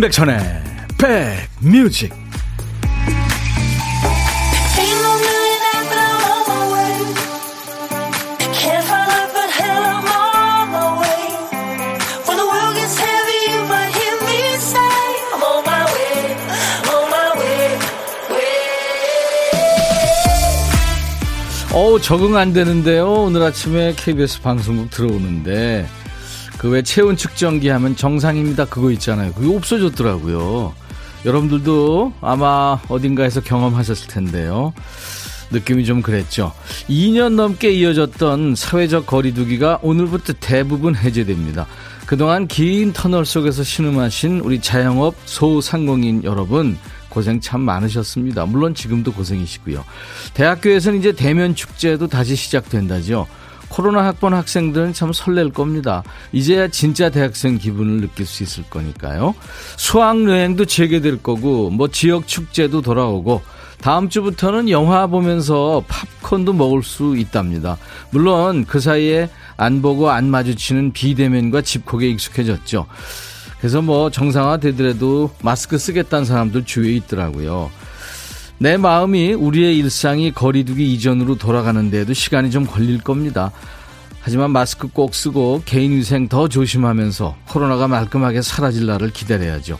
임백천의 백뮤직. 어우 적응 안 되는데요. 오늘 아침에 KBS 방송국 들어오는데 그왜 체온 측정기 하면 정상입니다. 그거 있잖아요. 그게 없어졌더라고요. 여러분들도 아마 어딘가에서 경험하셨을 텐데요. 느낌이 좀 그랬죠. 2년 넘게 이어졌던 사회적 거리두기가 오늘부터 대부분 해제됩니다. 그동안 긴 터널 속에서 신음하신 우리 자영업 소상공인 여러분 고생 참 많으셨습니다. 물론 지금도 고생이시고요. 대학교에서는 이제 대면 축제도 다시 시작된다죠. 코로나 학번 학생들은 참 설렐 겁니다. 이제야 진짜 대학생 기분을 느낄 수 있을 거니까요. 수학여행도 재개될 거고, 뭐 지역 축제도 돌아오고, 다음 주부터는 영화 보면서 팝콘도 먹을 수 있답니다. 물론 그 사이에 안 보고 안 마주치는 비대면과 집콕에 익숙해졌죠. 그래서 뭐 정상화 되더라도 마스크 쓰겠다는 사람들 주위에 있더라고요. 내 마음이 우리의 일상이 거리두기 이전으로 돌아가는 데에도 시간이 좀 걸릴 겁니다. 하지만 마스크 꼭 쓰고 개인 위생 더 조심하면서 코로나가 말끔하게 사라질 날을 기다려야죠.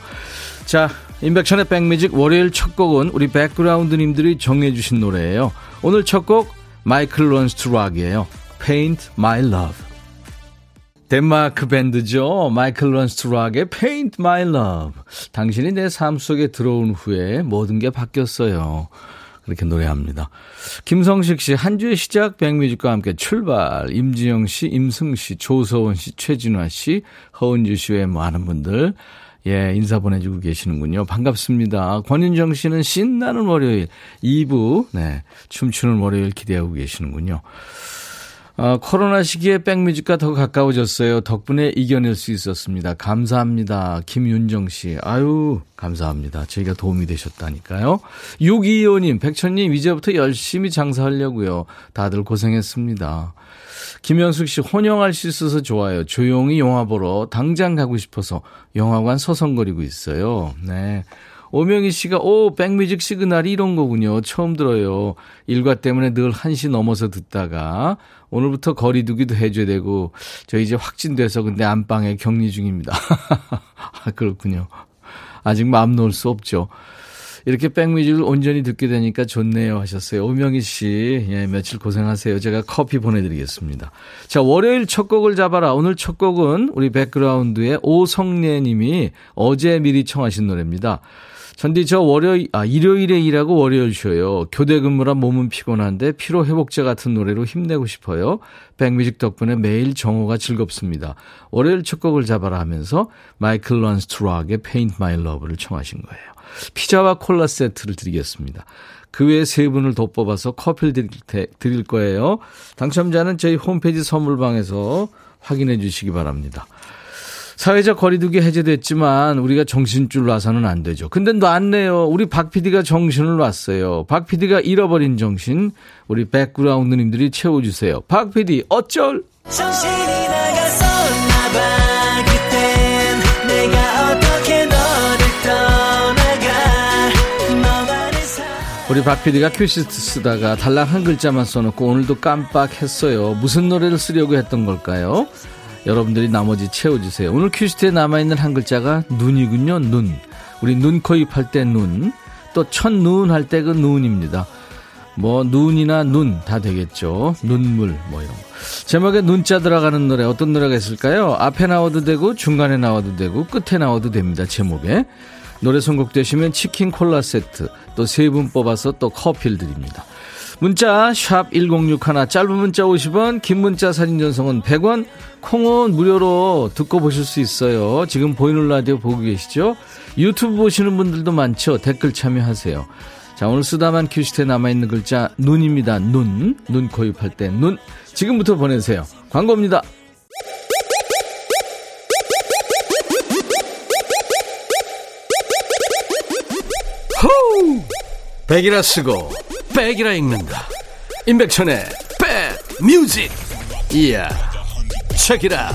자, 임백천의 백뮤직 월요일 첫 곡은 우리 백그라운드님들이 정해주신 노래예요. 오늘 첫 곡 Michael Learns to Rock이에요. Paint My Love. 덴마크 밴드죠. Michael Learns to Rock의 Paint My Love. 당신이 내 삶 속에 들어온 후에 모든 게 바뀌었어요. 그렇게 노래합니다. 김성식 씨, 한 주의 시작 백뮤직과 함께 출발. 임지영 씨, 임승 씨, 조서원 씨, 최진화 씨, 허은주 씨 외 많은 분들. 예, 인사 보내주고 계시는군요. 반갑습니다. 권윤정 씨는 신나는 월요일 2부, 네, 춤추는 월요일 기대하고 계시는군요. 어, 코로나 시기에 백뮤직과 더 가까워졌어요. 덕분에 이겨낼 수 있었습니다. 감사합니다. 김윤정 씨. 아유, 감사합니다. 저희가 도움이 되셨다니까요. 625님, 백천님, 이제부터 열심히 장사하려고요. 다들 고생했습니다. 김현숙 씨, 혼영할 수 있어서 좋아요. 조용히 영화 보러 당장 가고 싶어서 영화관 서성거리고 있어요. 네. 오명희 씨가, 오, 백뮤직 시그널이 이런 거군요. 처음 들어요. 일과 때문에 늘 1시 넘어서 듣다가, 오늘부터 거리두기도 해줘야 되고, 저 이제 확진돼서 근데 안방에 격리 중입니다. 아, 그렇군요. 아직 마음 놓을 수 없죠. 이렇게 백뮤직을 온전히 듣게 되니까 좋네요 하셨어요. 오명희 씨, 예, 며칠 고생하세요. 제가 커피 보내드리겠습니다. 자, 월요일 첫 곡을 잡아라. 오늘 첫 곡은 우리 백그라운드의 오성래 님이 어제 미리 청하신 노래입니다. 전디 저 월요일 아 일요일에 일하고 월요일 쉬어요. 교대 근무라 몸은 피곤한데 피로 회복제 같은 노래로 힘내고 싶어요. 백뮤직 덕분에 매일 정오가 즐겁습니다. 월요일 첫 곡을 잡아라 하면서 마이클 런스트락의 Paint My Love를 청하신 거예요. 피자와 콜라 세트를 드리겠습니다. 그 외에 세 분을 더 뽑아서 커피를 드릴, 드릴 거예요. 당첨자는 저희 홈페이지 선물방에서 확인해 주시기 바랍니다. 사회적 거리두기 해제됐지만 우리가 정신줄 놔서는 안 되죠. 근데 놨네요. 우리 박 PD가 정신을 놨어요. 박 PD가 잃어버린 정신 우리 백그라운드님들이 채워주세요. 박 PD 어쩔? 정신이 나갔었나 봐 그땐 내가 어떻게 너를 떠나가 우리 박 PD가 큐시트 쓰다가 달랑 한 글자만 써놓고 오늘도 깜빡했어요. 무슨 노래를 쓰려고 했던 걸까요? 여러분들이 나머지 채워주세요. 오늘 퀴즈트에 남아있는 한 글자가 눈이군요. 눈. 우리 눈, 코, 입 할 때 눈. 또 첫눈 할 때 그 눈입니다. 뭐 눈이나 눈 다 되겠죠. 눈물 뭐 이런 거. 제목에 눈자 들어가는 노래 어떤 노래가 있을까요? 앞에 나와도 되고 중간에 나와도 되고 끝에 나와도 됩니다. 제목에. 노래 선곡되시면 치킨 콜라 세트 또 세 분 뽑아서 또 커피를 드립니다. 문자 샵1061 짧은 문자 50원 긴 문자 사진 전송은 100원 콩은 무료로 듣고 보실 수 있어요. 지금 보이는 라디오 보고 계시죠? 유튜브 보시는 분들도 많죠. 댓글 참여하세요. 자 오늘 쓰다만 큐시트에 남아있는 글자 눈입니다. 눈. 눈 코입할 때 눈. 지금부터 보내세요. 광고입니다. 호우! 백이라 쓰고 백이라 읽는다. 임백천의 백 뮤직. 이야. 책이라.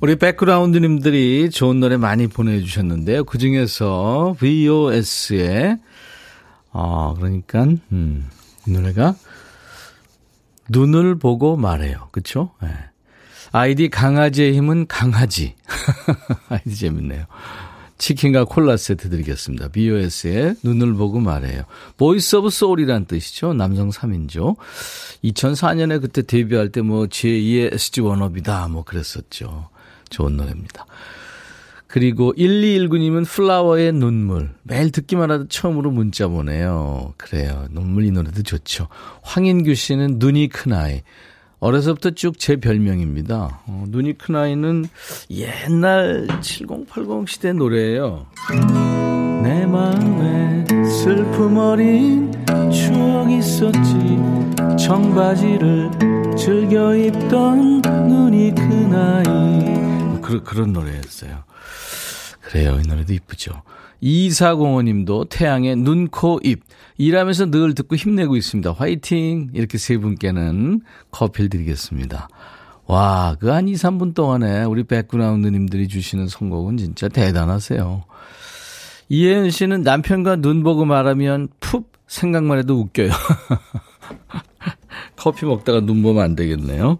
우리 백그라운드님들이 좋은 노래 많이 보내주셨는데요. 그 중에서 VOS의, 어, 그러니까, 음, 이 노래가 눈을 보고 말해요. 네. 아이디 강아지의 힘은 강아지. 아이디 재밌네요. 치킨과 콜라 세트 드리겠습니다. VOS의 눈을 보고 말해요. Voice of Soul이란 뜻이죠. 남성 3인조. 2004년에 그때 데뷔할 때 뭐 제2의 SG 원업이다 뭐 그랬었죠. 좋은 노래입니다. 그리고 1219님은 플라워의 눈물. 매일 듣기만 하도 처음으로 문자 보내요. 그래요. 눈물 이 노래도 좋죠. 황인규 씨는 눈이 큰 아이. 어려서부터 쭉 제 별명입니다. 어, 눈이 큰 아이는 옛날 7080 시대 노래예요. 내 마음에 슬픔 어린 추억 있었지 청바지를 즐겨 입던 눈이 큰 아이 그, 그런 노래였어요. 그래요. 이 노래도 이쁘죠. 2405님도 태양의 눈, 코, 입. 일하면서 늘 듣고 힘내고 있습니다. 화이팅! 이렇게 세 분께는 커피를 드리겠습니다. 와, 그 한 2, 3분 동안에 우리 백그라운드님들이 주시는 선곡은 진짜 대단하세요. 이혜은 씨는 남편과 눈 보고 말하면 푹 생각만 해도 웃겨요. 커피 먹다가 눈 보면 안 되겠네요.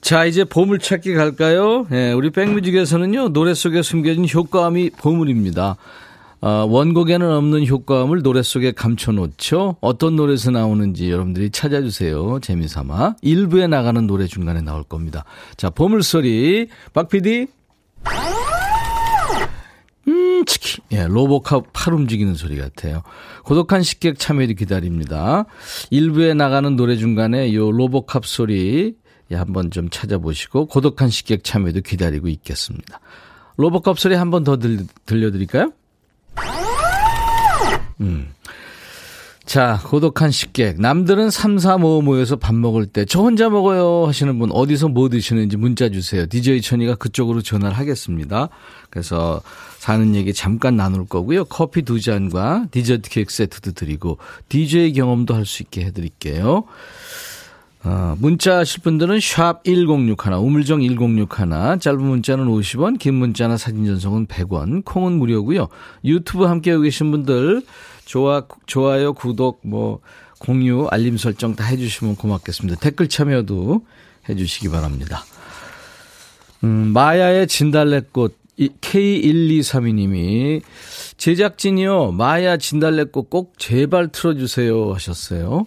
자, 이제 보물찾기 갈까요? 예, 우리 백뮤직에서는요, 노래 속에 숨겨진 효과음이 보물입니다. 어, 원곡에는 없는 효과음을 노래 속에 감춰놓죠. 어떤 노래에서 나오는지 여러분들이 찾아주세요. 재미삼아. 일부에 나가는 노래 중간에 나올 겁니다. 자, 보물소리. 박 PD. 음, 치키. 예, 로보캅 팔 움직이는 소리 같아요. 고독한 식객 참여를 기다립니다. 일부에 나가는 노래 중간에 요 로보캅 소리 예, 한번 좀 찾아보시고 고독한 식객 참여도 기다리고 있겠습니다. 로봇컵 소리 한 번 더 들려드릴까요? 음. 자, 고독한 식객. 남들은 3, 4, 5 모여서 밥 먹을 때 저 혼자 먹어요 하시는 분 어디서 뭐 드시는지 문자 주세요. DJ 천이가 그쪽으로 전화를 하겠습니다. 그래서 사는 얘기 잠깐 나눌 거고요. 커피 두 잔과 디저트 케이크 세트도 드리고 DJ 경험도 할 수 있게 해드릴게요. 어, 문자 하실 분들은 샵 1061, 우물정 1061, 짧은 문자는 50원, 긴 문자나 사진 전송은 100원, 콩은 무료고요. 유튜브 함께하고 계신 분들 좋아, 좋아요, 구독, 뭐 공유, 알림 설정 다 해주시면 고맙겠습니다. 댓글 참여도 해주시기 바랍니다. 음, 마야의 진달래꽃 K1232님이 제작진이요 마야 진달래꽃 꼭 제발 틀어주세요 하셨어요.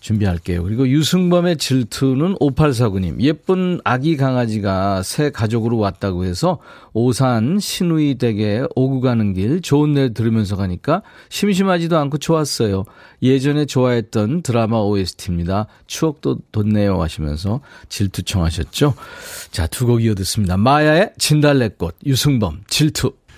준비할게요. 그리고 유승범의 질투는 5849님. 예쁜 아기 강아지가 새 가족으로 왔다고 해서 오산 신우이 댁에 오고 가는 길 좋은 날 들으면서 가니까 심심하지도 않고 좋았어요. 예전에 좋아했던 드라마 OST입니다. 추억도 돋네요 하시면서 질투 청하셨죠. 자, 두 곡 이어 듣습니다. 마야의 진달래꽃, 유승범, 질투.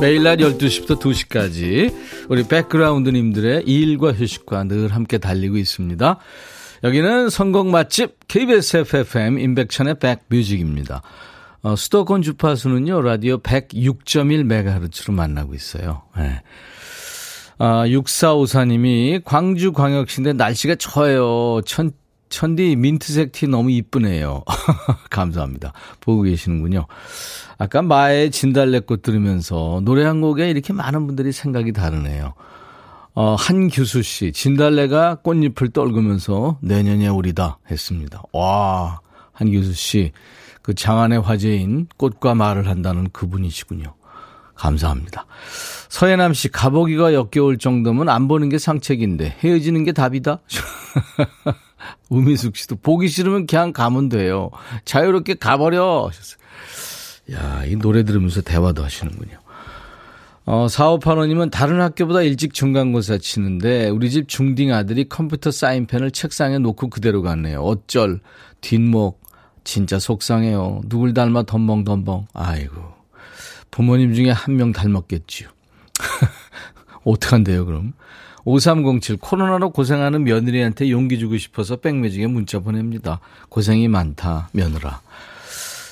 매일 낮 12시부터 2시까지 우리 백그라운드님들의 일과 휴식과 늘 함께 달리고 있습니다. 여기는 선곡 맛집 KBS FFM 임백천의 백뮤직입니다. 어, 수도권 주파수는요, 라디오 106.1MHz로 만나고 있어요. 네. 아, 6454님이 광주광역시인데 날씨가 춰요. 천, 천디 민트색 티 너무 이쁘네요. 감사합니다. 보고 계시는군요. 아까 마의 진달래꽃 들으면서 노래 한 곡에 이렇게 많은 분들이 생각이 다르네요. 어, 한규수 씨, 진달래가 꽃잎을 떨구면서 내년에 우리다 했습니다. 와, 한규수 씨, 그 장안의 화제인 꽃과 말을 한다는 그분이시군요. 감사합니다. 서예남 씨, 가보기가 역겨울 정도면 안 보는 게 상책인데 헤어지는 게 답이다? 우미숙 씨도 보기 싫으면 그냥 가면 돼요. 자유롭게 가버려. 야, 이 노래 들으면서 대화도 하시는군요. 어, 4585님은 다른 학교보다 일찍 중간고사 치는데 우리 집 중딩 아들이 컴퓨터 사인펜을 책상에 놓고 그대로 갔네요. 어쩔, 뒷목, 진짜 속상해요. 누굴 닮아 덤벙덤벙. 아이고. 부모님 중에 한 명 닮았겠지요. 어떡한데요, 그럼? 5307 코로나로 고생하는 며느리한테 용기 주고 싶어서 백매직에 문자 보냅니다. 고생이 많다 며느라.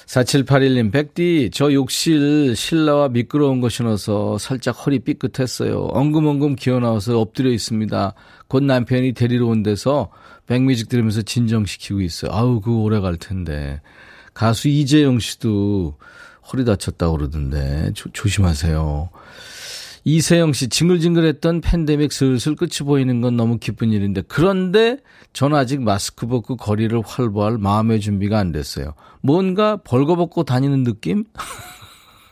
4781님, 백디, 저 욕실 신라와 미끄러운 거 신어서 살짝 허리 삐끗했어요. 엉금엉금 기어 나와서 엎드려 있습니다. 곧 남편이 데리러 온 데서 백뮤직 들으면서 진정시키고 있어요. 아우, 그거 오래 갈 텐데. 가수 이재영 씨도 허리 다쳤다고 그러던데, 조, 조심하세요. 이세영 씨, 징글징글했던 팬데믹 슬슬 끝이 보이는 건 너무 기쁜 일인데, 그런데 전 아직 마스크 벗고 거리를 활보할 마음의 준비가 안 됐어요. 뭔가 벌거벗고 다니는 느낌?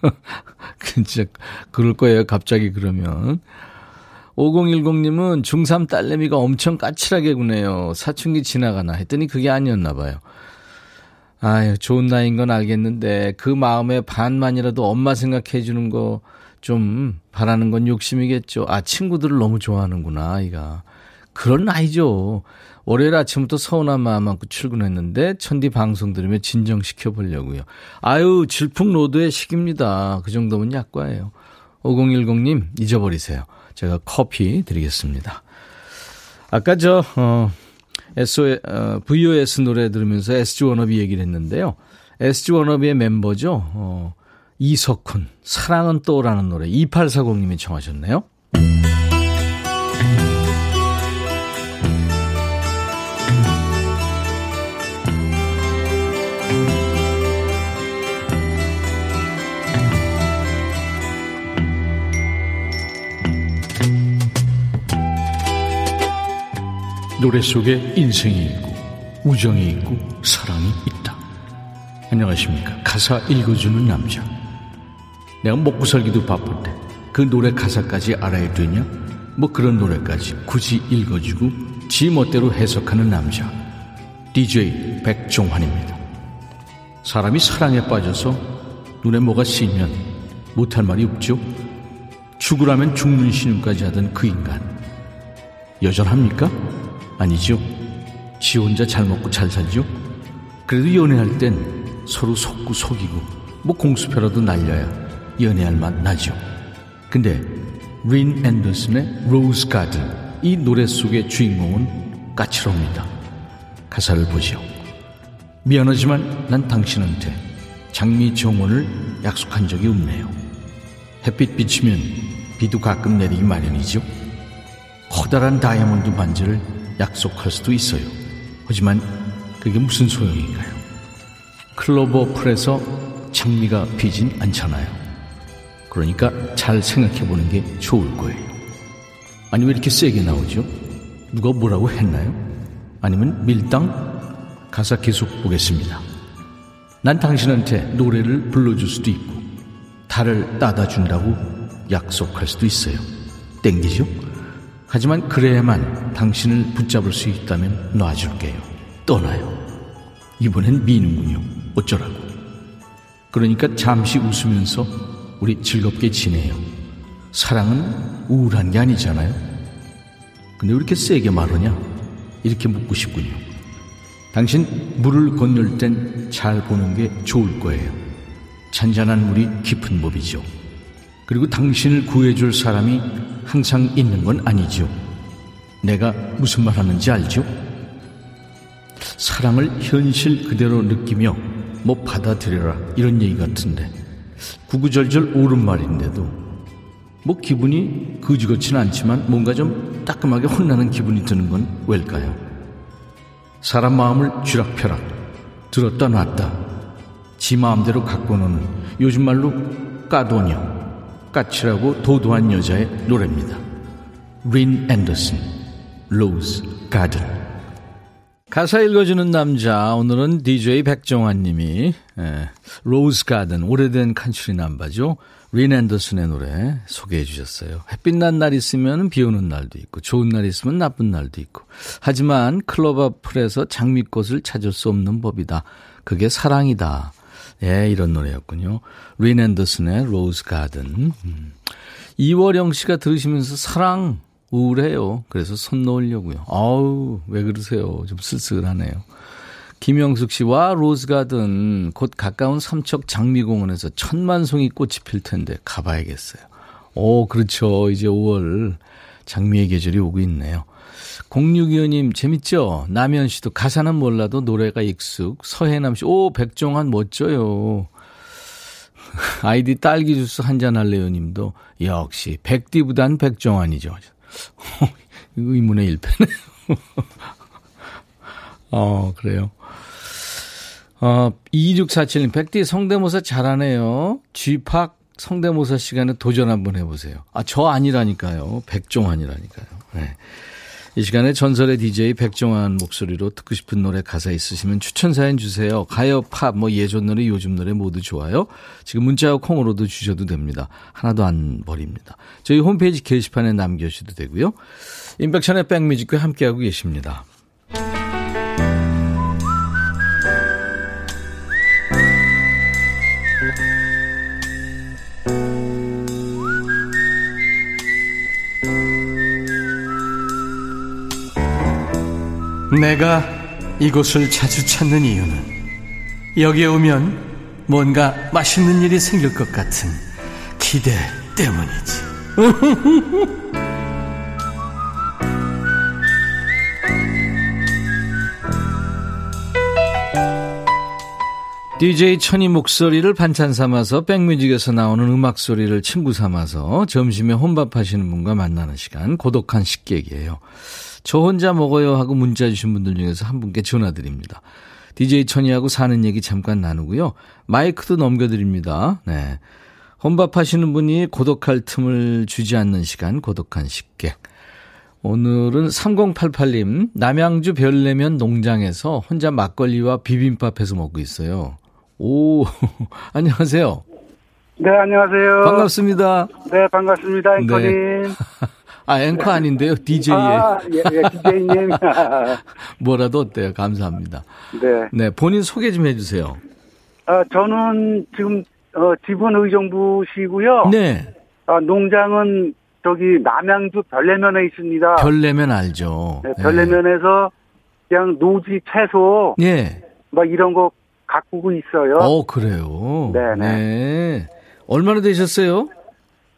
진짜, 그럴 거예요, 갑자기 그러면. 5010님은 중3 딸내미가 엄청 까칠하게 구네요. 사춘기 지나가나 했더니 그게 아니었나 봐요. 아유, 좋은 나이인 건 알겠는데 그 마음에 반만이라도 엄마 생각해 주는 거 좀 바라는 건 욕심이겠죠. 아, 친구들을 너무 좋아하는구나, 아이가. 그런 나이죠. 월요일 아침부터 서운한 마음 안고 출근했는데 천디 방송 들으며 진정시켜 보려고요. 아유, 질풍노도의 시기입니다. 그 정도면 약과예요. 5010님 잊어버리세요. 제가 커피 드리겠습니다. 아까 저 어, SO, 어, VOS 노래 들으면서 SG 워너비 얘기를 했는데요. SG 워너비의 멤버죠. 어, 이석훈, 사랑은 또라는 노래 2840님이 청하셨네요. 노래 속에 인생이 있고 우정이 있고 사랑이 있다. 안녕하십니까. 가사 읽어주는 남자. 내가 먹고 살기도 바쁜데 그 노래 가사까지 알아야 되냐? 뭐 그런 노래까지 굳이 읽어주고 지 멋대로 해석하는 남자. DJ 백종환입니다. 사람이 사랑에 빠져서 눈에 뭐가 씌면 못할 말이 없죠. 죽으라면 죽는 시늉까지 하던 그 인간. 여전합니까? 아니죠. 지 혼자 잘 먹고 잘 살죠. 그래도 연애할 땐 서로 속고 속이고 뭐 공수표라도 날려야 연애할 맛 나죠. 근데 린 앤더슨의 Rose Garden 이 노래 속의 주인공은 까칠합니다. 가사를 보죠. 미안하지만 난 당신한테 장미 정원을 약속한 적이 없네요. 햇빛 비치면 비도 가끔 내리기 마련이죠. 커다란 다이아몬드 반지를 약속할 수도 있어요. 하지만 그게 무슨 소용인가요? 클로버 풀에서 장미가 피진 않잖아요. 그러니까 잘 생각해 보는 게 좋을 거예요. 아니, 왜 이렇게 세게 나오죠? 누가 뭐라고 했나요? 아니면 밀당? 가사 계속 보겠습니다. 난 당신한테 노래를 불러줄 수도 있고, 달을 따다 준다고 약속할 수도 있어요. 땡기죠? 하지만 그래야만 당신을 붙잡을 수 있다면 놔줄게요. 떠나요. 이번엔 미는군요. 어쩌라고. 그러니까 잠시 웃으면서 우리 즐겁게 지내요. 사랑은 우울한 게 아니잖아요. 근데 왜 이렇게 세게 말하냐? 이렇게 묻고 싶군요. 당신 물을 건널 땐 잘 보는 게 좋을 거예요. 잔잔한 물이 깊은 법이죠. 그리고 당신을 구해줄 사람이 항상 있는 건 아니죠. 내가 무슨 말 하는지 알죠? 사랑을 현실 그대로 느끼며 뭐 받아들여라 이런 얘기 같은데 구구절절 옳은 말인데도 뭐 기분이 그지같지는 않지만 뭔가 좀 따끔하게 혼나는 기분이 드는 건 왜일까요? 사람 마음을 쥐락펴락 들었다 놨다 지 마음대로 갖고 노는 요즘 말로 까도녀 까칠하고 도도한 여자의 노래입니다. 린 앤더슨, Rose Garden. 가사 읽어주는 남자, 오늘은 DJ 백종환 님이, 예, Rose Garden, 오래된 country number죠. 린 앤더슨의 노래 소개해 주셨어요. 햇빛 난 날 있으면 비 오는 날도 있고, 좋은 날 있으면 나쁜 날도 있고. 하지만 클로버 잎풀에서 장미꽃을 찾을 수 없는 법이다. 그게 사랑이다. 예, 이런 노래였군요. 린 앤더슨의 Rose Garden. 음. 이월영 씨가 들으시면서 사랑 우울해요. 그래서 손 놓으려고요. 아우, 왜 그러세요? 좀 쓸쓸하네요. 김영숙 씨와 로즈가든 곧 가까운 삼척 장미공원에서 천만 송이 꽃이 필 텐데 가봐야겠어요. 오, 그렇죠. 이제 5월 장미의 계절이 오고 있네요. 0625님 재밌죠? 남현 씨도 가사는 몰라도 노래가 익숙. 서해남 씨, 오, 백종환 멋져요. 아이디 딸기 주스 한 잔 할래요 님도 역시 백디보단 백종환이죠. 의문의 일패네요. 어, 그래요. 어, 2647님, 백디 성대모사 잘하네요. 쥐팍 성대모사 시간에 도전 한번 해보세요. 아, 저 아니라니까요. 백종환이라니까요. 네. 이 시간에 전설의 DJ 백종환 목소리로 듣고 싶은 노래 가사 있으시면 추천 사연 주세요. 가요, 팝, 뭐 예전 노래, 요즘 노래 모두 좋아요. 지금 문자와 콩으로도 주셔도 됩니다. 하나도 안 버립니다. 저희 홈페이지 게시판에 남겨주셔도 되고요. 인백션의 백뮤직과 함께하고 계십니다. 내가 이곳을 자주 찾는 이유는 여기에 오면 뭔가 맛있는 일이 생길 것 같은 기대 때문이지. DJ 천이 목소리를 반찬 삼아서 백뮤직에서 나오는 음악 소리를 친구 삼아서 점심에 혼밥하시는 분과 만나는 시간 고독한 식객이에요. 저 혼자 먹어요 하고 문자 주신 분들 중에서 한 분께 전화 드립니다. DJ 천이하고 사는 얘기 잠깐 나누고요. 마이크도 넘겨드립니다. 네. 혼밥 하시는 분이 고독할 틈을 주지 않는 시간 고독한 식객. 오늘은 3088님 남양주 별내면 농장에서 혼자 막걸리와 비빔밥 해서 먹고 있어요. 오, 안녕하세요. 네, 안녕하세요. 반갑습니다. 네, 반갑습니다, 앵커님. 네. 아, 앵커 아닌데요, DJ에. 아, 예, 예, DJ님. 뭐라도 어때요? 감사합니다. 네. 네, 본인 소개 좀 해주세요. 아, 저는 지금, 어, 집은 의정부시고요. 네. 아, 농장은 저기 남양주 별내면에 있습니다. 별내면 알죠. 네, 별내면에서 그냥 노지 채소. 예. 막 이런 거 가꾸고 있어요. 어, 그래요? 네네. 네. 얼마나 되셨어요?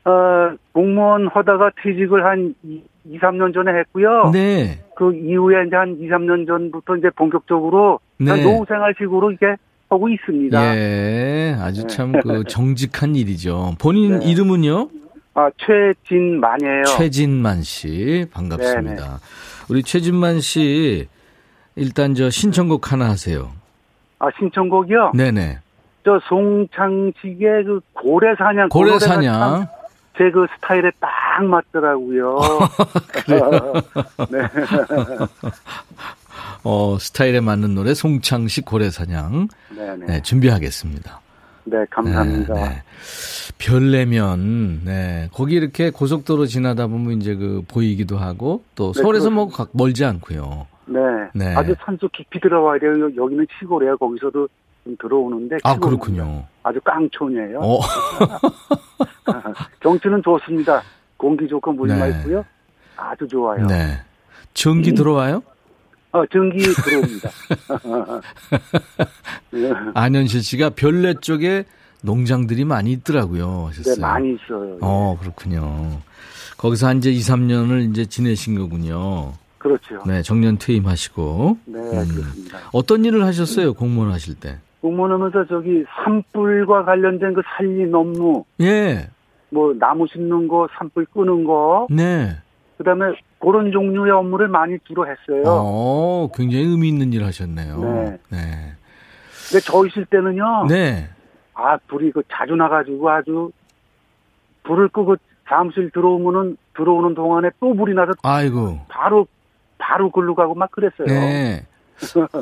어, 공무원 하다가 퇴직을 한 2, 3년 전에 했고요. 네. 그 이후에 이제 한 2, 3년 전부터 이제 본격적으로 네. 노후생활식으로 이게 하고 있습니다. 예, 아주 참 그 정직한 일이죠. 본인 네. 이름은요? 아, 최진만이에요. 최진만 씨 반갑습니다. 우리 최진만 씨 일단 저 신청곡 하나 하세요. 아, 신청곡이요? 네네. 저 송창식의 그 고래사냥. 고래사냥. 제 그 스타일에 딱 맞더라고요. 그래요? 네. 어, 스타일에 맞는 노래 송창식 고래사냥. 네네. 네, 준비하겠습니다. 네, 감사합니다. 네, 네. 별내면, 네. 거기 이렇게 고속도로 지나다 보면 이제 그 보이기도 하고 또 네, 서울에서 뭐 멀지 않고요. 네. 네. 아주 산속 깊이 들어와야 돼요. 여- 여기는 시골이에요. 거기서도 좀 들어오는데. 아, 그렇군요. 아주 깡촌이에요. 어, 경치는 좋습니다. 공기 좋고 물 네. 맑고요. 아주 좋아요. 네. 전기 들어와요? 어, 전기 들어옵니다. 네, 안현실 씨가 별내 쪽에 농장들이 많이 있더라고요. 하셨어요. 네, 많이 있어요. 어, 그렇군요. 거기서 한 이제 2, 3년을 이제 지내신 거군요. 그렇죠. 네, 정년 퇴임하시고. 네, 음. 그렇습니다. 어떤 일을 하셨어요? 공무원 하실 때? 공무원하면서 저기 산불과 관련된 그 살린 업무, 예. 뭐 나무 심는 거, 산불 끄는 거, 네. 그다음에 그런 종류의 업무를 많이 주로 했어요. 어, 굉장히 의미 있는 일 하셨네요. 네. 네. 근데 저 있을 때는요. 네. 아 불이 그 자주 나가지고 아주 불을 끄고 사무실 들어오면은 들어오는 동안에 또 불이 나서 아이고. 바로 바로 글로 가고 막 그랬어요. 네.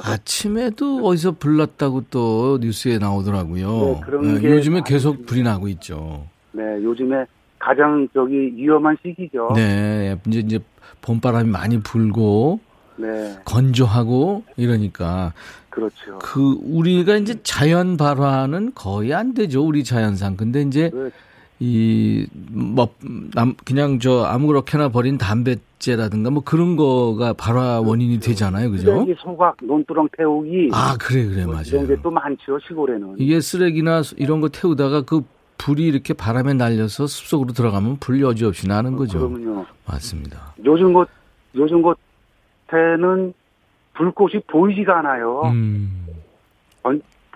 아침에도 어디서 불났다고 또 뉴스에 나오더라고요. 네, 네, 게 요즘에 계속. 불이 나고 있죠. 네, 요즘에 가장 저기 위험한 시기죠. 네. 이제 이제 봄바람이 많이 불고 네, 건조하고 이러니까 그렇죠. 그 우리가 이제 자연 발화는 거의 안 되죠. 우리 자연상. 근데 이제 그, 이, 뭐, 남, 그냥 저 아무렇게나 버린 담뱃재라든가 뭐 그런 거가 발화 원인이 되잖아요. 그죠? 소각, 논두렁 태우기. 아, 그래, 그래, 뭐 맞아요. 이런 게 또 많죠, 시골에는. 이게 쓰레기나 이런 거 태우다가 그 불이 이렇게 바람에 날려서 숲속으로 들어가면 불 여지없이 나는 거죠. 그러면요. 맞습니다. 요즘 곳, 요즘 곳에는 불꽃이 보이지가 않아요. 음,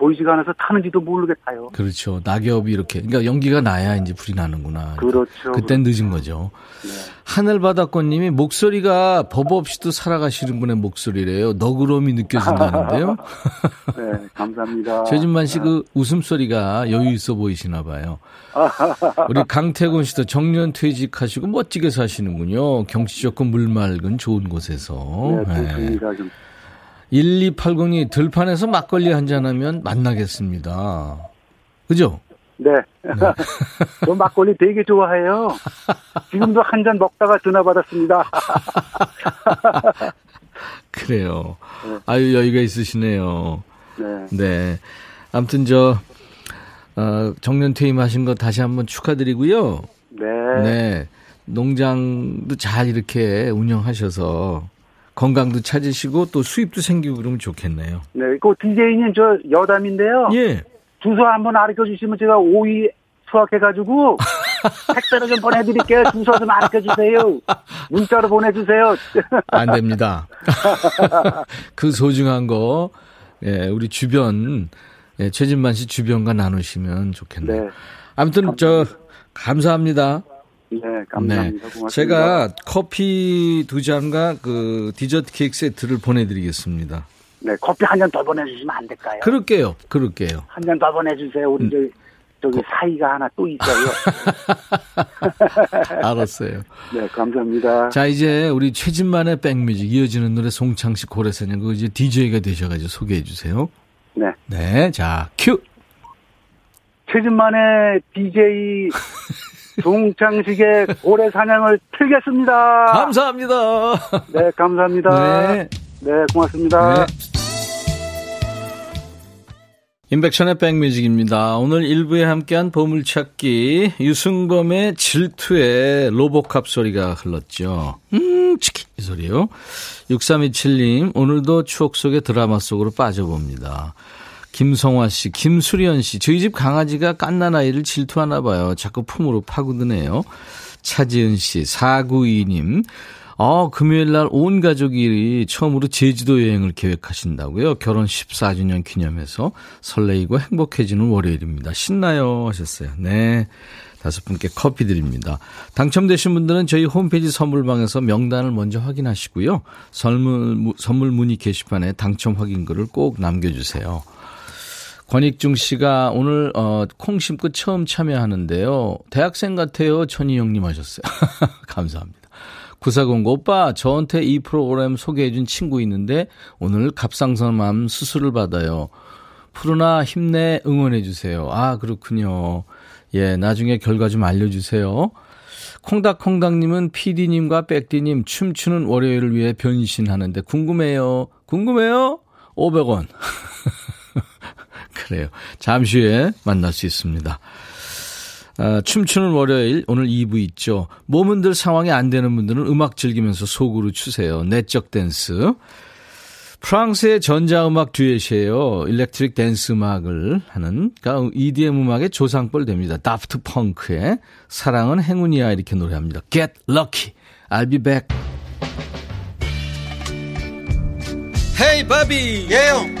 보이지가 않아서 타는지도 모르겠다요. 그렇죠. 낙엽이 이렇게. 그러니까 연기가 나야 이제 불이 나는구나. 그렇죠. 그땐 늦은 거죠. 네. 하늘바다꽃님이 목소리가 법 없이도 살아가시는 분의 목소리래요. 너그러움이 느껴진다는데요. 네, 감사합니다. 최진만 씨 그 웃음소리가 여유 있어 보이시나 봐요. 우리 강태곤 씨도 정년 퇴직하시고 멋지게 사시는군요. 경치 좋고 물 맑은 좋은 곳에서. 네, 네. 좋습니다. 좀. 1280이 들판에서 막걸리 한잔하면 만나겠습니다. 그죠? 네. 저 막걸리 되게 좋아해요. 지금도 한 잔 먹다가 전화 받았습니다. 그래요. 네. 아유, 여유가 있으시네요. 네. 네. 아무튼 저, 어, 정년 퇴임하신 거 다시 한번 축하드리고요. 네. 네. 농장도 잘 이렇게 운영하셔서 건강도 찾으시고 또 수입도 생기고 그러면 좋겠네요. 네. 그 DJ님 저 여담인데요. 예. 주소 한번 알려 주시면 제가 오이 수확해 가지고 택배로 좀 보내드릴게요. 주소 좀 알려 주세요. 문자로 보내주세요. 안 됩니다. 그 소중한 거, 예, 우리 주변, 예, 최진만 씨 주변과 나누시면 좋겠네요. 네. 아무튼 저, 감사합니다. 네. 감사합니다. 고맙습니다. 제가 커피 두 잔과 그 디저트 케이크 세트를 보내드리겠습니다. 네. 커피 한 잔 더 보내주시면 안 될까요? 그럴게요. 그럴게요. 한 잔 더 보내주세요. 음. 우리 저기, 저기 사이가 하나 또 있어요. 알았어요. 네. 감사합니다. 자, 이제 우리 최진만의 백뮤직 이어지는 노래 송창식 고래사냥 그 이제 DJ가 되셔가지고 소개해 주세요. 네. 네, 자, 큐! 최진만의 DJ 동창식의 고래 사냥을 틀겠습니다. 감사합니다. 네, 감사합니다. 네. 네, 고맙습니다. 네. 인백션의 백뮤직입니다. 오늘 1부에 함께한 보물찾기 유승범의 질투의 로보캅 소리가 흘렀죠. 음, 치킨 이 소리요. 6327님 오늘도 추억 속의 드라마 속으로 빠져봅니다. 김성화 씨, 김수련 씨, 저희 집 강아지가 깐난 아이를 질투하나 봐요. 자꾸 품으로 파고드네요. 차지은 씨, 492님, 어, 금요일 날 온 가족이 처음으로 제주도 여행을 계획하신다고요. 결혼 14주년 기념해서 설레이고 행복해지는 월요일입니다. 신나요 하셨어요. 네. 다섯 분께 커피 드립니다. 당첨되신 분들은 저희 홈페이지 선물방에서 명단을 먼저 확인하시고요. 선물, 선물 문의 게시판에 당첨 확인글을 꼭 남겨주세요. 권익중 씨가 오늘 어, 콩 심고 처음 참여하는데요. 대학생 같아요. 천희 형님 하셨어요. 감사합니다. 9409 오빠 저한테 이 프로그램 소개해준 친구 있는데 오늘 갑상선암 수술을 받아요. 푸르나 힘내 응원해주세요. 아 그렇군요. 예 나중에 결과 좀 알려주세요. 콩닥콩닥님은 PD님과 백디님 춤추는 월요일을 위해 변신하는데 궁금해요. 궁금해요? 500원. 그래요. 잠시 후에 만날 수 있습니다. 아, 춤추는 월요일 오늘 2부 있죠. 몸을 흔들 상황이 안 되는 분들은 음악 즐기면서 속으로 추세요. 내적 댄스. 프랑스의 전자음악 듀엣이에요. electric 댄스 음악을 하는 그러니까 EDM 음악의 조상벌 됩니다. 다프트 펑크의 사랑은 행운이야 이렇게 노래합니다. Get lucky. I'll be back. 헤이 바비 예영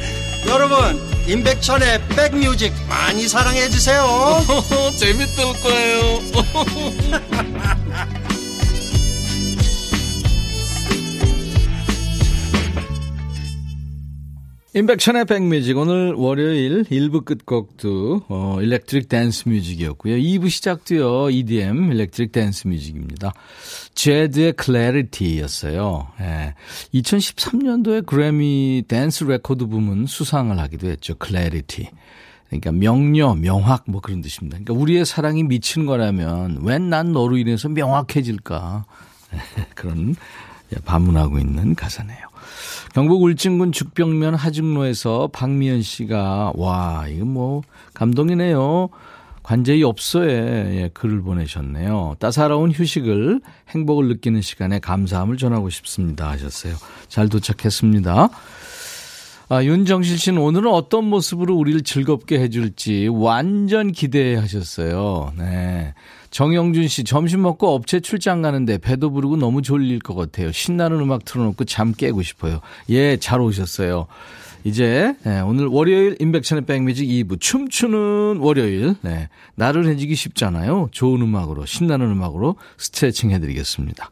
여러분 임백천의 백뮤직 많이 사랑해 주세요 재밌을 거예요 임백천의 백뮤직 오늘 월요일 1부 끝곡도 어, electric dance music이었고요. 2부 시작도요. EDM electric dance music입니다. 제드의 Clarity였어요. 예. 2013년도에 그래미 댄스 레코드 부문 수상을 하기도 했죠. Clarity. 그러니까 명료, 명확 뭐 그런 뜻입니다. 그러니까 우리의 사랑이 미친 거라면 왜 난 너로 인해서 명확해질까? 그런 반문하고 있는 가사네요. 경북 울진군 죽변면 하중로에서 박미연 씨가 와 이거 뭐 감동이네요. 관제이 없어에 예, 글을 보내셨네요. 따사로운 휴식을 행복을 느끼는 시간에 감사함을 전하고 싶습니다 하셨어요. 잘 도착했습니다. 아, 윤정실 씨는 오늘은 어떤 모습으로 우리를 즐겁게 해줄지 완전 기대하셨어요. 네. 정영준 씨, 점심 먹고 업체 출장 가는데 배도 부르고 너무 졸릴 것 같아요. 신나는 음악 틀어놓고 잠 깨고 싶어요. 예, 잘 오셨어요. 이제 네, 오늘 월요일 인백천의 백뮤직 2부 춤추는 월요일 네, 나를 해지기 쉽잖아요. 좋은 음악으로 신나는 음악으로 스트레칭 해드리겠습니다.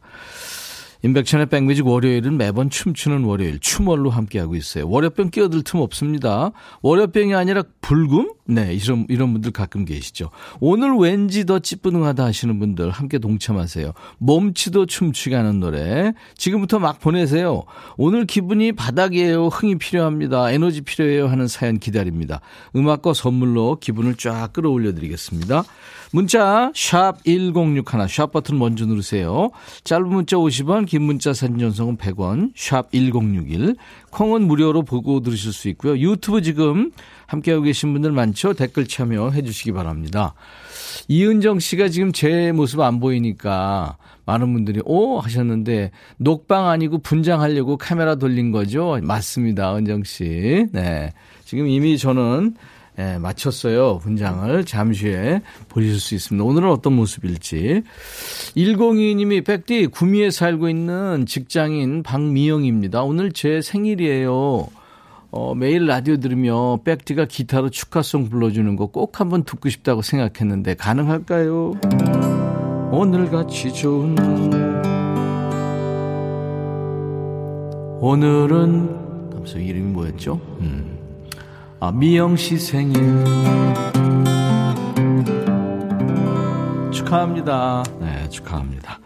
인백천의 백뮤직 월요일은 매번 춤추는 월요일 춤월로 함께하고 있어요. 월요병 끼어들 틈 없습니다. 월요병이 아니라 불금? 네, 이런, 이런 분들 가끔 계시죠. 오늘 왠지 더 찌뿌둥하다 하시는 분들 함께 동참하세요. 몸치도 춤추게 하는 노래. 지금부터 막 보내세요. 오늘 기분이 바닥이에요. 흥이 필요합니다. 에너지 필요해요. 하는 사연 기다립니다. 음악과 선물로 기분을 쫙 끌어올려 드리겠습니다. 문자 샵 1061, 샵 버튼 먼저 누르세요. 짧은 문자 50원, 긴 문자 사진 전송은 100원, 샵 1061. 콩은 무료로 보고 들으실 수 있고요. 유튜브 지금 함께하고 계신 분들 많죠? 댓글 참여해 주시기 바랍니다. 이은정 씨가 지금 제 모습 안 보이니까 많은 분들이 오 하셨는데 녹방 아니고 분장하려고 카메라 돌린 거죠? 맞습니다. 은정 씨. 네. 지금 이미 저는 예, 마쳤어요. 분장을 잠시 후에 보실 수 있습니다. 오늘은 어떤 모습일지. 102님이 백디 구미에 살고 있는 직장인 박미영입니다. 오늘 제 생일이에요. 어, 매일 라디오 들으며 백디가 기타로 축하송 불러주는 거 꼭 한번 듣고 싶다고 생각했는데 가능할까요? 오늘같이 좋은 오늘은 감사 이름이 뭐였죠? 음. 아, 미영 씨 생일 축하합니다. 네, 축하합니다.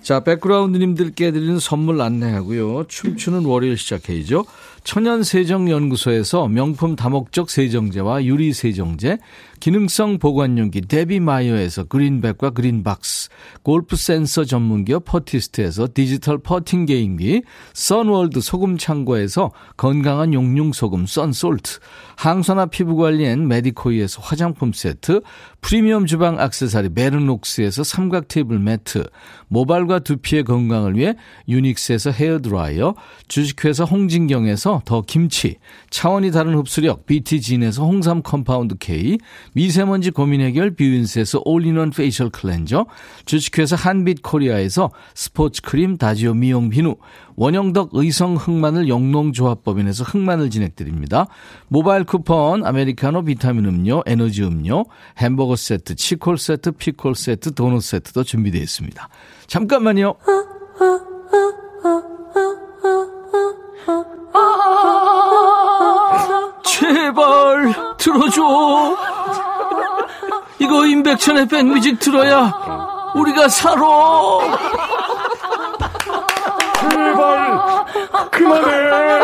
자, 백그라운드님들께 드리는 선물 안내하고요. 춤추는 월요일 시작해야죠. 천연세정연구소에서 명품 다목적 세정제와 유리세정제, 기능성 보관용기 데비마이어에서 그린백과 그린박스, 골프 센서 전문기업 퍼티스트에서 디지털 퍼팅 게임기, 선월드 소금 창고에서 건강한 용융 소금 썬솔트, 항산화 피부관리엔 메디코이에서 화장품 세트, 프리미엄 주방 악세사리 베르녹스에서 삼각 테이블 매트, 모발과 두피의 건강을 위해 유닉스에서 헤어드라이어, 주식회사 홍진경에서 더 김치, 차원이 다른 흡수력 BT진에서 홍삼 compound K, 미세먼지 고민 해결 뷰인스에서 all-in-one facial cleanser, 주식회사 한빛 코리아에서 스포츠 크림 다지오 미용 비누, 원형덕 의성 흑마늘 영농조합법인에서 흑마늘 진액 드립니다. 모바일 쿠폰, 아메리카노 비타민 음료, 에너지 음료, 햄버거 세트, 치콜 세트, 피콜 세트, 도넛 세트도 준비되어 있습니다. 잠깐만요. 제발 들어줘. 이거 임백천의 백뮤직 들어야 우리가 살아. 제발 그만해.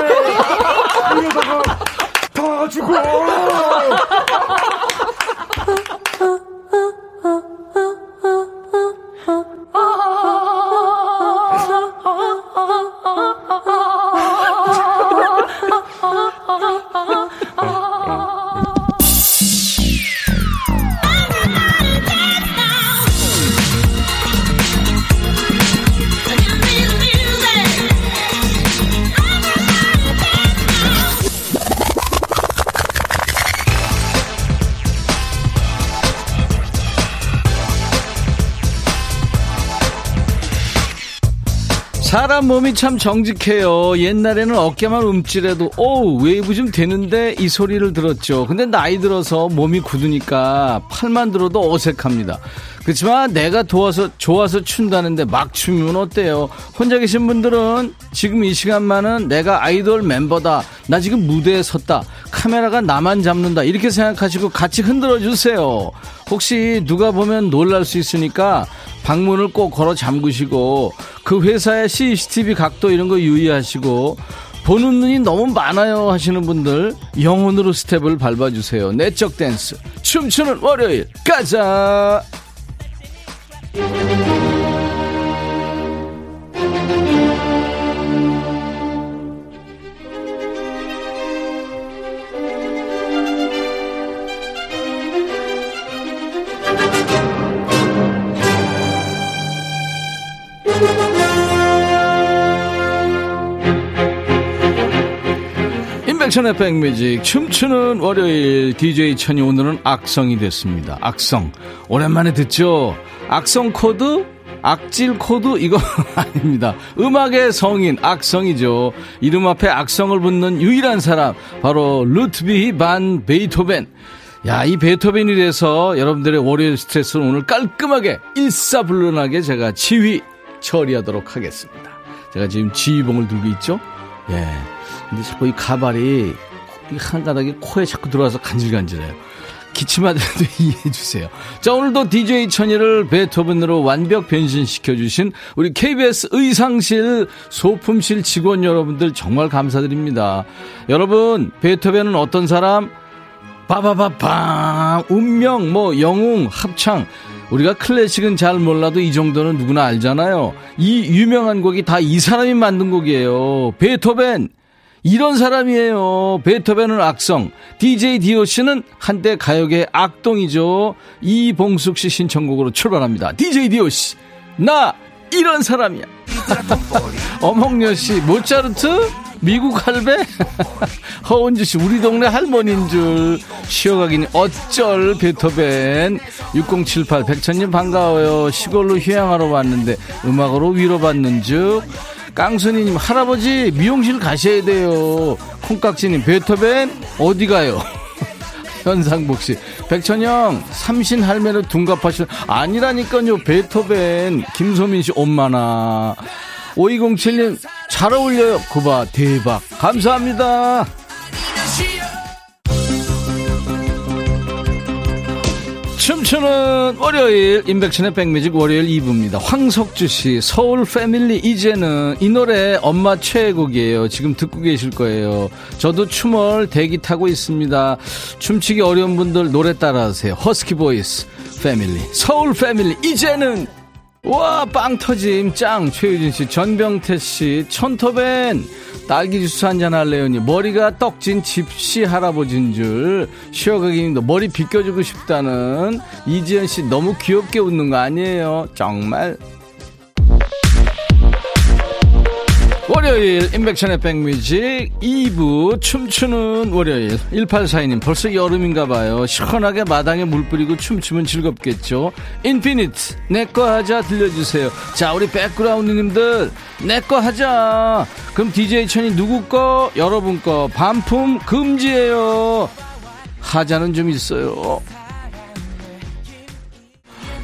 사람 몸이 참 정직해요. 옛날에는 어깨만 움찔해도 오 웨이브 좀 되는데 이 소리를 들었죠. 근데 나이 들어서 몸이 굳으니까 팔만 들어도 어색합니다. 그렇지만 내가 도와서 좋아서 춘다는데 막 추면 어때요? 혼자 계신 분들은 지금 이 시간만은 내가 아이돌 멤버다. 나 지금 무대에 섰다. 카메라가 나만 잡는다. 이렇게 생각하시고 같이 흔들어 주세요. 혹시 누가 보면 놀랄 수 있으니까 방문을 꼭 걸어 잠그시고 그 회사의 CCTV 각도 이런 거 유의하시고 보는 눈이 너무 많아요 하시는 분들 영혼으로 스텝을 밟아주세요. 내적 댄스 춤추는 월요일 가자. 임백천의 백뮤직 춤추는 월요일 DJ 천이 오늘은 악성이 됐습니다. 악성 오랜만에 듣죠. 악성 코드 악질 코드 이거 아닙니다. 음악의 성인 악성이죠. 이름 앞에 악성을 붙는 유일한 사람 바로 루트비히 판 베이토벤. 야, 이 베토벤이라서 여러분들의 월요일 스트레스를 오늘 깔끔하게 일사불란하게 제가 지휘 처리하도록 하겠습니다. 제가 지금 지휘봉을 들고 있죠? 예. 근데 자꾸 이 가발이 한 가닥이 코에 자꾸 들어와서 간질간질해요. 기침하더라도 이해해 주세요. 자, 오늘도 DJ 천이를 베토벤으로 완벽 변신시켜 주신 우리 KBS 의상실 소품실 직원 여러분들 정말 감사드립니다. 여러분, 베토벤은 어떤 사람? 빠바바빵 운명 뭐 영웅 합창 우리가 클래식은 잘 몰라도 이 정도는 누구나 알잖아요. 이 유명한 곡이 다 이 사람이 만든 곡이에요. 베토벤 이런 사람이에요. 베토벤은 악성, DJ 디오씨는 한때 가요계 악동이죠. 이봉숙 씨 신청곡으로 출발합니다. DJ 디오씨, 나 이런 사람이야. 어몽여 씨, 모차르트? 미국 할배? 허은주 씨, 우리 동네 할머니인 줄. 쉬어가긴 어쩔, 베토벤. 6078, 백천님 반가워요. 시골로 휴양하러 왔는데 음악으로 위로받는 즉. 깡순이님, 할아버지, 미용실 가셔야 돼요. 콩깍지님, 베토벤, 어디 가요? 현상복 씨, 백천영, 삼신 할매를 둔갑하시, 아니라니까요, 베토벤, 김소민 씨, 엄마나. 5207님, 잘 어울려요. 구바, 대박. 감사합니다. 춤추는 월요일 임백천의 백뮤직 월요일 2부입니다. 황석주 씨 서울 패밀리 이제는 이 노래 엄마 최애곡이에요. 지금 듣고 계실 거예요. 저도 춤을 대기 타고 있습니다. 춤추기 어려운 분들 노래 따라 하세요. husky voice 패밀리 서울 패밀리 이제는 와 빵 터짐. 짱. 최유진 씨 전병태 씨 천터벤. 딸기 주스 한잔 할래요니. 머리가 떡진 집시 할아버지인 줄. 쉬어가기님도 머리 빗겨주고 싶다는 이지연 씨 너무 귀엽게 웃는 거 아니에요? 정말 월요일 인백션의 백뮤직 2부 춤추는 월요일. 1842님 벌써 여름인가 봐요. 시원하게 마당에 물 뿌리고 춤추면 즐겁겠죠. 인피니트 내꺼 하자 들려주세요. 자 우리 백그라운드님들 내꺼 하자. 그럼 DJ 천이 누구 거? 여러분 거. 반품 금지예요. 하자는 좀 있어요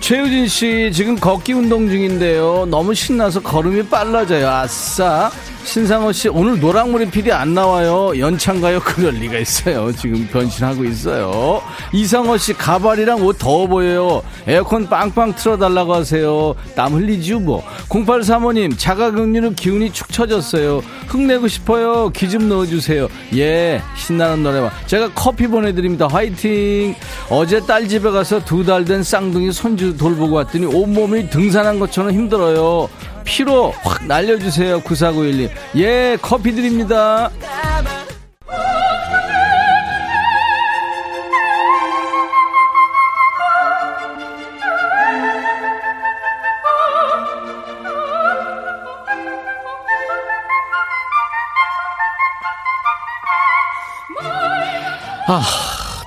최유진 씨 지금 걷기 운동 중인데요. 너무 신나서 걸음이 빨라져요. 아싸. 신상호 씨 오늘 노랑머리 PD 안 나와요. 연찬가요? 그럴 리가 있어요. 지금 변신하고 있어요. 이상호 씨 가발이랑 옷 더워 보여요. 에어컨 빵빵 틀어달라고 하세요. 땀 흘리지요 뭐. 0835님 자가격리로 기운이 축 처졌어요. 흥내고 싶어요. 기 좀 넣어주세요. 예 신나는 노래와 제가 커피 보내드립니다. 화이팅. 어제 딸 집에 가서 두 달 된 쌍둥이 손주 돌보고 왔더니 온몸이 등산한 것처럼 힘들어요. 피로 확 날려주세요. 9491님. 예, 커피 드립니다. 아,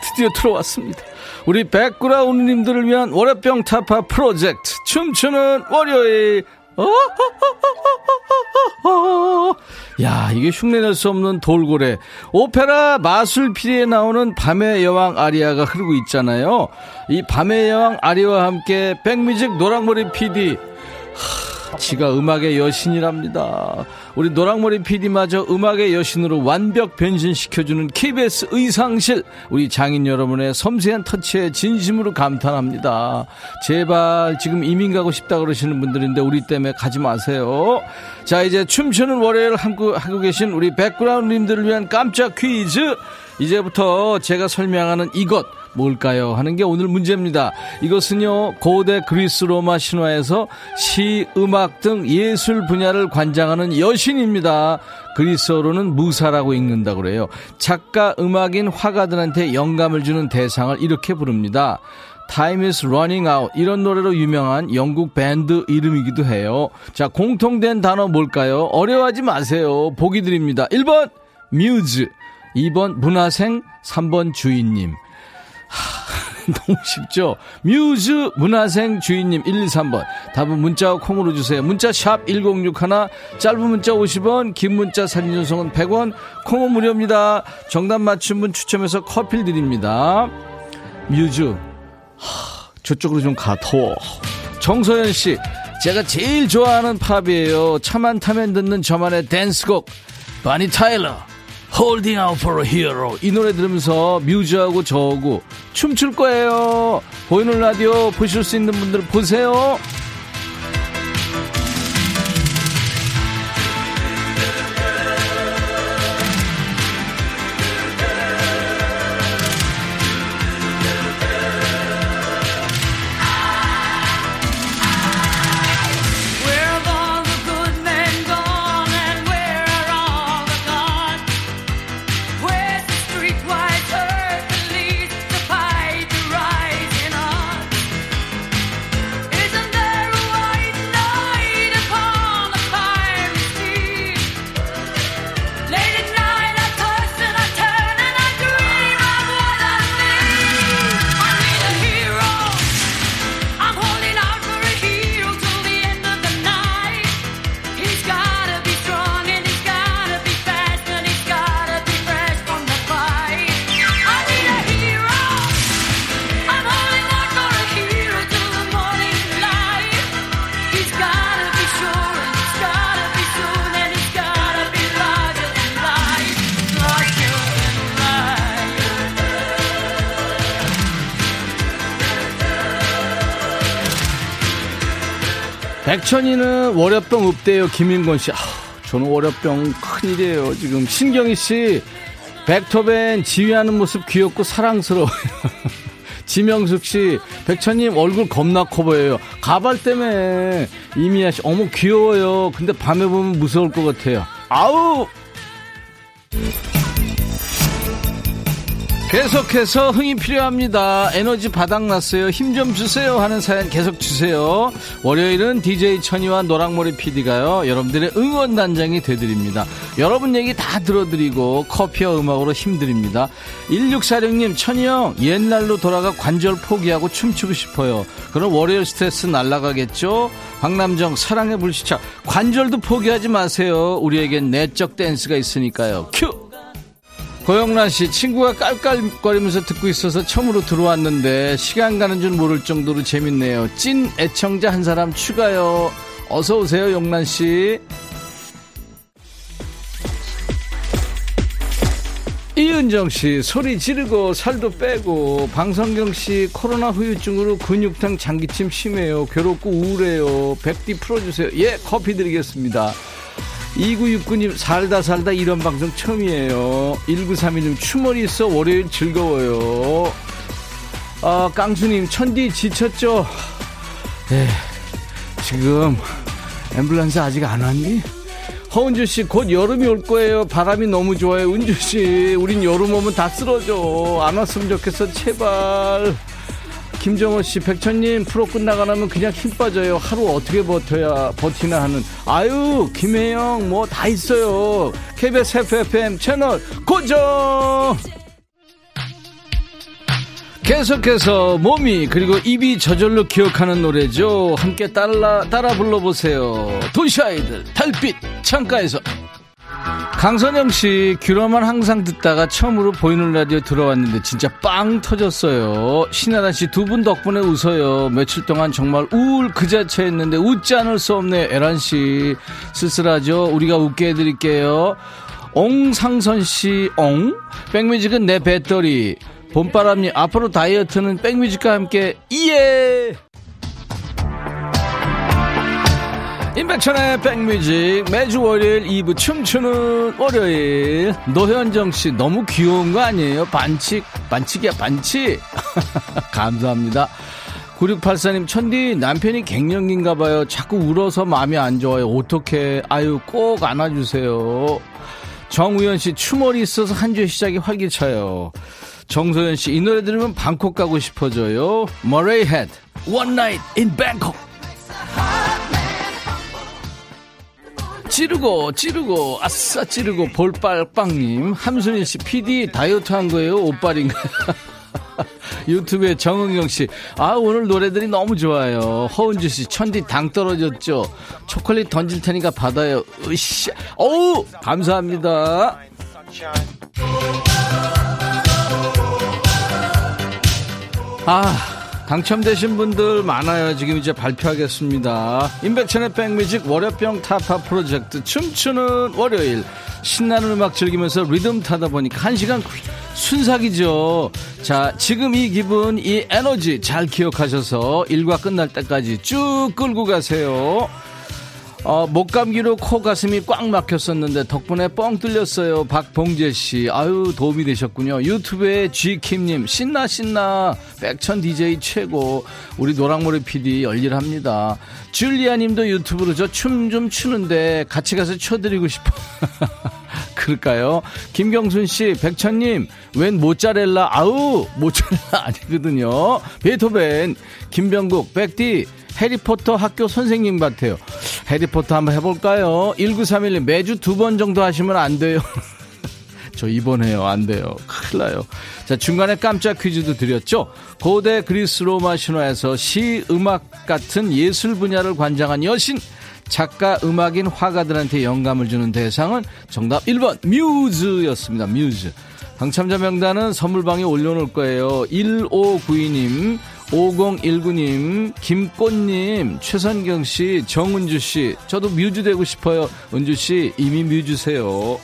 드디어 들어왔습니다. 우리 백그라운드님들을 위한 월요병 타파 프로젝트 춤추는 월요일 야, 이게 흉내낼 수 없는 돌고래. 오페라 마술피리에 나오는 밤의 여왕 아리아가 흐르고 있잖아요. 이 밤의 여왕 아리와 함께 백뮤직 노랑머리 PD. 지가 음악의 여신이랍니다. 우리 노랑머리 PD마저 음악의 여신으로 완벽 변신시켜주는 KBS 의상실. 우리 장인 여러분의 섬세한 터치에 진심으로 감탄합니다. 제발 지금 이민 가고 싶다 그러시는 분들인데 우리 때문에 가지 마세요. 자, 이제 춤추는 월요일 하고, 하고 계신 우리 백그라운드님들을 위한 깜짝 퀴즈. 이제부터 제가 설명하는 이것. 뭘까요? 하는 게 오늘 문제입니다. 이것은요, 고대 그리스 로마 신화에서 시, 음악 등 예술 분야를 관장하는 여신입니다. 그리스어로는 무사라고 읽는다 그래요. 작가, 음악인, 화가들한테 영감을 주는 대상을 이렇게 부릅니다. Time is running out. 이런 노래로 유명한 영국 밴드 이름이기도 해요. 자, 공통된 단어 뭘까요? 어려워하지 마세요. 보기 드립니다. 1번, 뮤즈. 2번, 문화생. 3번, 주인님. 너무 쉽죠? 뮤즈 문화생 주인님 1, 2, 3번. 답은 문자와 콩으로 주세요. 문자 샵 1061, 짧은 문자 50원, 긴 문자 사진 전송은 100원, 콩은 무료입니다. 정답 맞춘 분 추첨해서 커피를 드립니다. 뮤즈. 하, 저쪽으로 좀 가, 더워. 정서연 씨, 제가 제일 좋아하는 팝이에요. 차만 타면 듣는 저만의 댄스곡. 바니 타일러. Holding out for a hero. 이 노래 들으면서 뮤즈하고 저하고 춤출 거예요. 보이는 라디오 보실 수 있는 분들 보세요. 백천이는 월요병 없대요. 김인권 씨. 아, 저는 월요병 큰일이에요. 지금 신경희 씨. 백토벤 지휘하는 모습 귀엽고 사랑스러워요. 지명숙 씨, 백천님 얼굴 겁나 커 보여요. 가발 때문에 이미아 씨, 어머 귀여워요. 근데 밤에 보면 무서울 것 같아요. 아우! 계속해서 흥이 필요합니다. 에너지 바닥났어요. 힘 좀 주세요 하는 사연 계속 주세요. 월요일은 DJ 천이와 노랑머리 PD가요. 여러분들의 응원단장이 되드립니다. 여러분 얘기 다 들어드리고 커피와 음악으로 힘드립니다. 1646님 천이 형 옛날로 돌아가 관절 포기하고 춤추고 싶어요. 그럼 월요일 스트레스 날라가겠죠? 박남정 사랑의 불시착 관절도 포기하지 마세요. 우리에겐 내적 댄스가 있으니까요. 큐! 고영란 씨, 친구가 깔깔거리면서 듣고 있어서 처음으로 들어왔는데 시간 가는 줄 모를 정도로 재밌네요. 찐 애청자 한 사람 추가요. 어서 오세요, 영란 씨. 이은정 씨, 소리 지르고 살도 빼고 방성경 씨, 코로나 후유증으로 근육통 장기침 심해요. 괴롭고 우울해요. 백디 풀어주세요. 예, 커피 드리겠습니다. 2969님 살다 살다 이런 방송 처음이에요. 1931님 추머리 있어. 월요일 즐거워요. 아 깡수님 천디 지쳤죠? 에 지금 앰뷸런스 아직 안 왔니? 허은주 씨 곧 여름이 올 거예요. 바람이 너무 좋아요 은주 씨. 우린 여름 오면 다 쓰러져. 안 왔으면 좋겠어 제발 김정호 씨, 백천님 프로 끝나가 나면 그냥 힘 빠져요. 하루 어떻게 버텨야 버티나 하는. 아유, 김혜영 뭐 다 있어요. KBS FFM 채널 고정. 계속해서 몸이 그리고 입이 저절로 기억하는 노래죠. 함께 따라 따라 불러보세요. 도시 아이들 달빛 창가에서 강선영 씨 귀로만 항상 듣다가 처음으로 보이는 라디오 들어왔는데 진짜 빵 터졌어요. 신하라 씨두 분 덕분에 웃어요. 며칠 동안 정말 우울 그 자체였는데 웃지 않을 수 없네. 에란 씨 쓸쓸하죠. 우리가 웃게 해드릴게요. 옹상선 씨, 옹? 백뮤직은 내 배터리. 봄바람님, 앞으로 다이어트는 백뮤직과 함께, 이에! 임백천의 백뮤직 매주 월요일 2부 춤추는 월요일. 노현정 씨 너무 귀여운 거 아니에요? 반칙 반칙이야 반칙. 감사합니다. 9684님 천디 남편이 갱년기인가 봐요. 자꾸 울어서 마음이 안 좋아요. 어떡해. 아유 꼭 안아주세요. 정우현 씨 춤월이 있어서 한 주의 시작이 활기차요. 정소연 씨 이 노래 들으면 방콕 가고 싶어져요. 머레이 헤드 One in Bangkok 찌르고 찌르고 아싸 찌르고 볼빨빵님 함순일 씨 PD 다이어트 한 거예요 옷빨인가요? 유튜브에 정은경 씨, 아, 오늘 노래들이 너무 좋아요. 허은주 씨, 천디 당 떨어졌죠? 초콜릿 던질 테니까 받아요. 으쌰. 어우! 감사합니다. 아, 당첨되신 분들 많아요. 지금 이제 발표하겠습니다. 임백천의 백뮤직 월요병 타파 프로젝트 춤추는 월요일. 신나는 음악 즐기면서 리듬 타다 보니까 한 시간 순삭이죠. 자, 지금 이 기분, 이 에너지 잘 기억하셔서 일과 끝날 때까지 쭉 끌고 가세요. 어, 목감기로 코 가슴이 꽉 막혔었는데 덕분에 뻥 뚫렸어요. 박봉재 씨. 아유, 도움이 되셨군요. 유튜브에 쥐킴 님, 신나, 신나. 백천 DJ 최고. 우리 노랑머리 PD 열일합니다. 줄리아 님도 유튜브로 저 춤 좀 추는데 같이 가서 춰 드리고 싶어. 그럴까요? 김경순 씨, 백천 님, 웬 모짜렐라? 아우, 모짜렐라 아니거든요. 베토벤, 김병국, 백디, 해리포터 학교 선생님 같아요. 해리포터 한번 해볼까요? 1931님, 매주 두 번 정도 하시면 안 돼요. 저 입원해요. 안 돼요. 큰일 나요. 자, 중간에 깜짝 퀴즈도 드렸죠? 고대 그리스 로마 신화에서 시, 음악 같은 예술 분야를 관장한 여신, 작가, 음악인, 화가들한테 영감을 주는 대상은 정답 1번, 뮤즈였습니다. 뮤즈. 당첨자 명단은 선물방에 올려놓을 거예요. 1592님, 5019님, 김꽃님, 최선경씨, 정은주씨, 저도 뮤즈 되고 싶어요. 은주씨, 이미 뮤즈세요.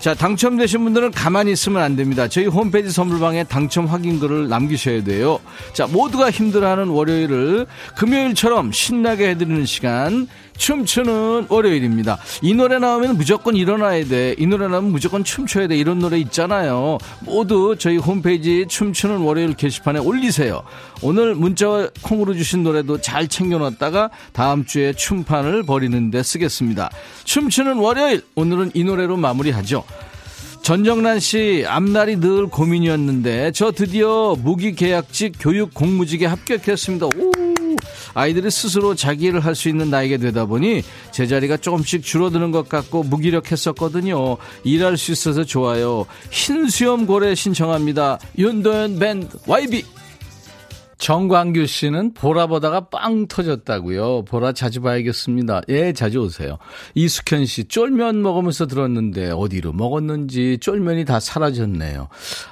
자, 당첨되신 분들은 가만히 있으면 안 됩니다. 저희 홈페이지 선물방에 당첨 확인글을 남기셔야 돼요. 자, 모두가 힘들어하는 월요일을 금요일처럼 신나게 해드리는 시간, 춤추는 월요일입니다. 이 노래 나오면 무조건 일어나야 돼. 이 노래 나오면 무조건 춤춰야 돼. 이런 노래 있잖아요. 모두 저희 홈페이지 춤추는 월요일 게시판에 올리세요. 오늘 문자 콩으로 주신 노래도 잘 챙겨놨다가 다음 주에 춤판을 벌이는데 쓰겠습니다. 춤추는 월요일 오늘은 이 노래로 마무리하죠. 전정란 씨 앞날이 늘 고민이었는데 저 드디어 무기 계약직 교육 공무직에 합격했습니다. 오! 아이들이 스스로 자기 일을 할수 있는 나이가 되다 보니 제자리가 조금씩 줄어드는 것 같고 무기력했었거든요. 일할 수 있어서 좋아요. 흰 수염 고래 신청합니다. 윤도현 밴드 YB. 정광규 씨는 보라 보다가 빵 터졌다고요. 보라 자주 봐야겠습니다. 예, 자주 오세요. 이숙현 씨 쫄면 먹으면서 들었는데 어디로 먹었는지 쫄면이 다 사라졌네요.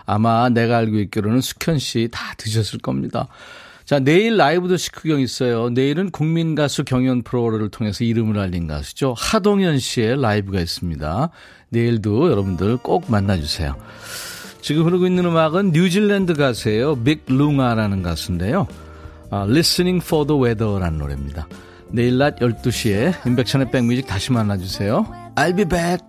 아마 내가 알고 있기로는 숙현 씨 다 드셨을 겁니다. 자, 내일 라이브 더 시크경 있어요. 내일은 국민 가수 경연 프로를 통해서 이름을 알린 가수죠. 하동현 씨의 라이브가 있습니다. 내일도 여러분들 꼭 만나주세요. 지금 흐르고 있는 음악은 뉴질랜드 가수예요. 빅 룽아라는 가수인데요. 아, Listening for the Weather라는 노래입니다. 내일 낮 12시에 인백천의 백뮤직 다시 만나주세요. I'll be back.